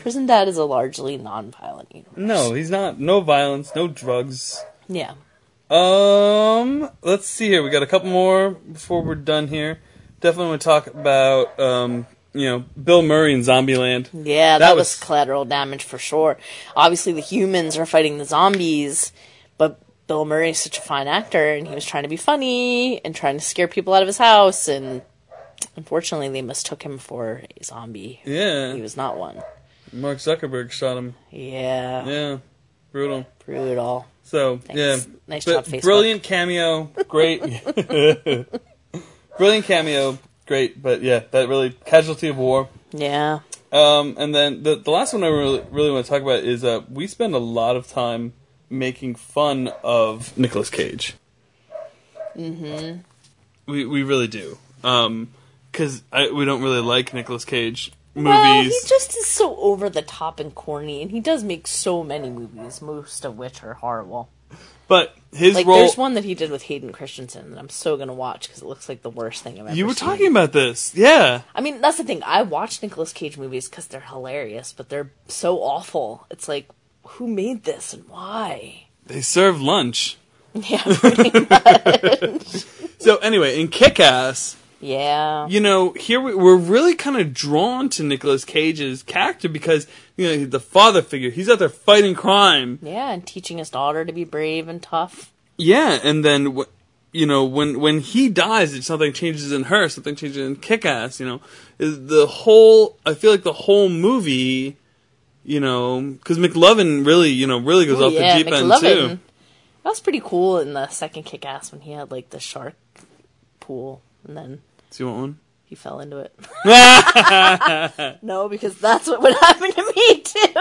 Prison Dad is a largely non-violent universe. No, he's not. No violence. No drugs. Yeah. Um, let's see here. We got a couple more before we're done here. Definitely want to talk about um, you know, Bill Murray in Zombieland. Yeah, that, That was, was- collateral damage for sure. Obviously, the humans are fighting the zombies, but Bill Murray is such a fine actor, and he was trying to be funny and trying to scare people out of his house, and unfortunately, they mistook him for a zombie. Yeah, he was not one. Mark Zuckerberg shot him. Yeah, Yeah, brutal. brutal. So Thanks. yeah, Nice But job, Facebook. brilliant cameo, great, brilliant cameo, great. But yeah, that really casualty of war. Yeah, Um, and then the the last one I really really want to talk about is uh, we spend a lot of time making fun of Nicolas Cage. Mm-hmm. We we really do. Um, because we don't really like Nicolas Cage movies. well, he just is so over the top and corny, and he does make so many movies, most of which are horrible. but his Like, role. there's one that he did with Hayden Christensen that I'm so gonna watch because it looks like the worst thing I've ever. you were seen. talking about this, yeah. I mean, that's the thing. I watch Nicolas Cage movies because they're hilarious, but they're so awful. It's like, who made this and why? They serve lunch. Yeah, pretty much. So anyway, in Kick Ass, yeah. you know, here we, we're really kind of drawn to Nicolas Cage's character because you know he's the father figure. He's out there fighting crime. Yeah, and teaching his daughter to be brave and tough. Yeah, and then you know when when he dies, it's something changes in her. Something changes in Kick Ass. You know, the whole. I feel like the whole movie. You know, because McLovin really, you know, really goes Ooh, off yeah, the deep end too. That was pretty cool in the second kick ass when he had like the shark pool and then Do you want one? he fell into it. no, because that's what would happen to me too.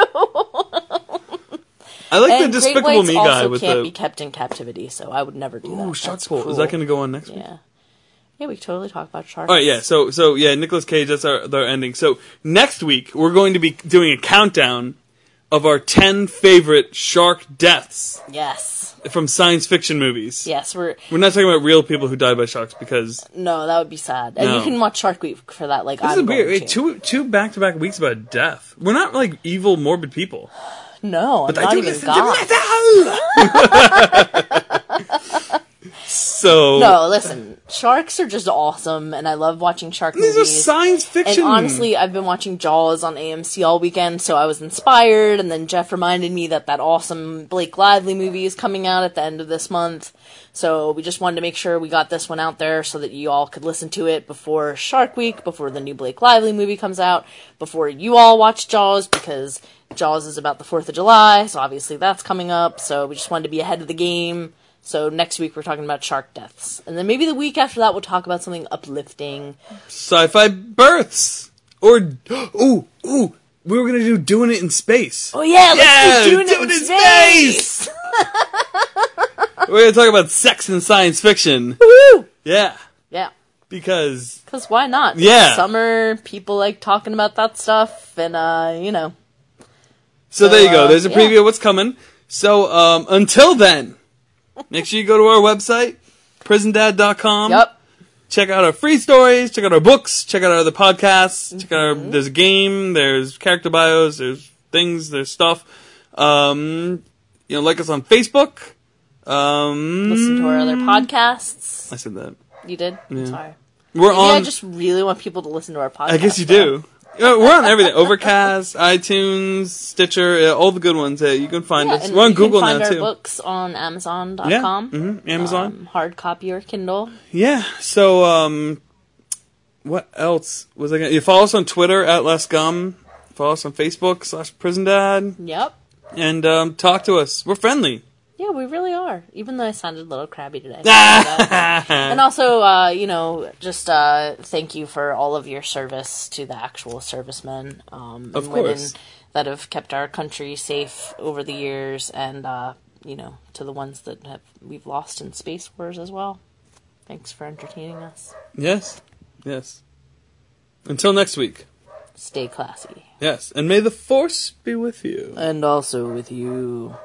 I like and the Despicable Me also guy with can't the. be kept in captivity, so I would never do that. Ooh, That's Shark Pool. Is that going to go on next week? Yeah. Yeah, we totally talk about sharks. All right, yeah. So, so yeah, Nicholas Cage. That's our our ending. So next week we're going to be doing a countdown of our 10 favorite shark deaths Yes. from science fiction movies. Yes, we're We're not talking about real people who died by sharks because no, that would be sad. And No. you can watch Shark Week for that. Like this I'm is weird. going Wait, to. two two back to back weeks about death. We're not like evil, morbid people. No, I'm I not even God. so No, listen, sharks are just awesome, and I love watching shark these are movies. science and fiction. honestly, I've been watching Jaws on AMC all weekend, so I was inspired. And then Jeff reminded me that that awesome Blake Lively movie is coming out at the end of this month. So we just wanted to make sure we got this one out there so that you all could listen to it before Shark Week, before the new Blake Lively movie comes out, before you all watch Jaws, because Jaws is about the 4th of July, so obviously that's coming up. So we just wanted to be ahead of the game. So next week we're talking about shark deaths. And then maybe the week after that we'll talk about something uplifting. sci-fi births or ooh ooh we were gonna do doing it in space. Oh yeah, let's Yeah, do doing do it in in space. We're gonna talk about sex and science fiction. Woo! Yeah, Yeah, because because why not? Yeah. It's summer, people like talking about that stuff, and uh, you know, so, there you go. uh, There's a yeah. preview of what's coming. So um, until then, make sure you go to our website prisondad.com. yep, Check out our free stories. Check out our books. Check out our other podcasts. Check out Mm-hmm. our. There's a game. There's character bios. There's things. There's stuff. Um, you know, like us on Facebook. Um, listen to our other podcasts. I said that. You did. I'm sorry. We're Maybe on. I just really want people to listen to our podcast. I guess you though. do. Yeah, we're on everything: Overcast, iTunes, Stitcher, all the good ones. Uh, you can find Yeah, us. We're on you Google can find now our too. books on Amazon.com. Yeah, mhm, Amazon. Um, hard copy or Kindle. Yeah. So, um, what else was I gonna? You follow us on Twitter at Less Gum. Follow us on Facebook slash Prison Dad, Yep. and um, talk to us. We're friendly. Yeah, we really are. Even though I sounded a little crabby today. and also, uh, you know, just uh, thank you for all of your service to the actual servicemen um, Of and women that have kept our country safe over the years, and uh, you know, to the ones that have we've lost in space wars as well. Thanks for entertaining us. Yes. Yes. Until next week. Stay classy, Yes. And may the force be with you. and also with you.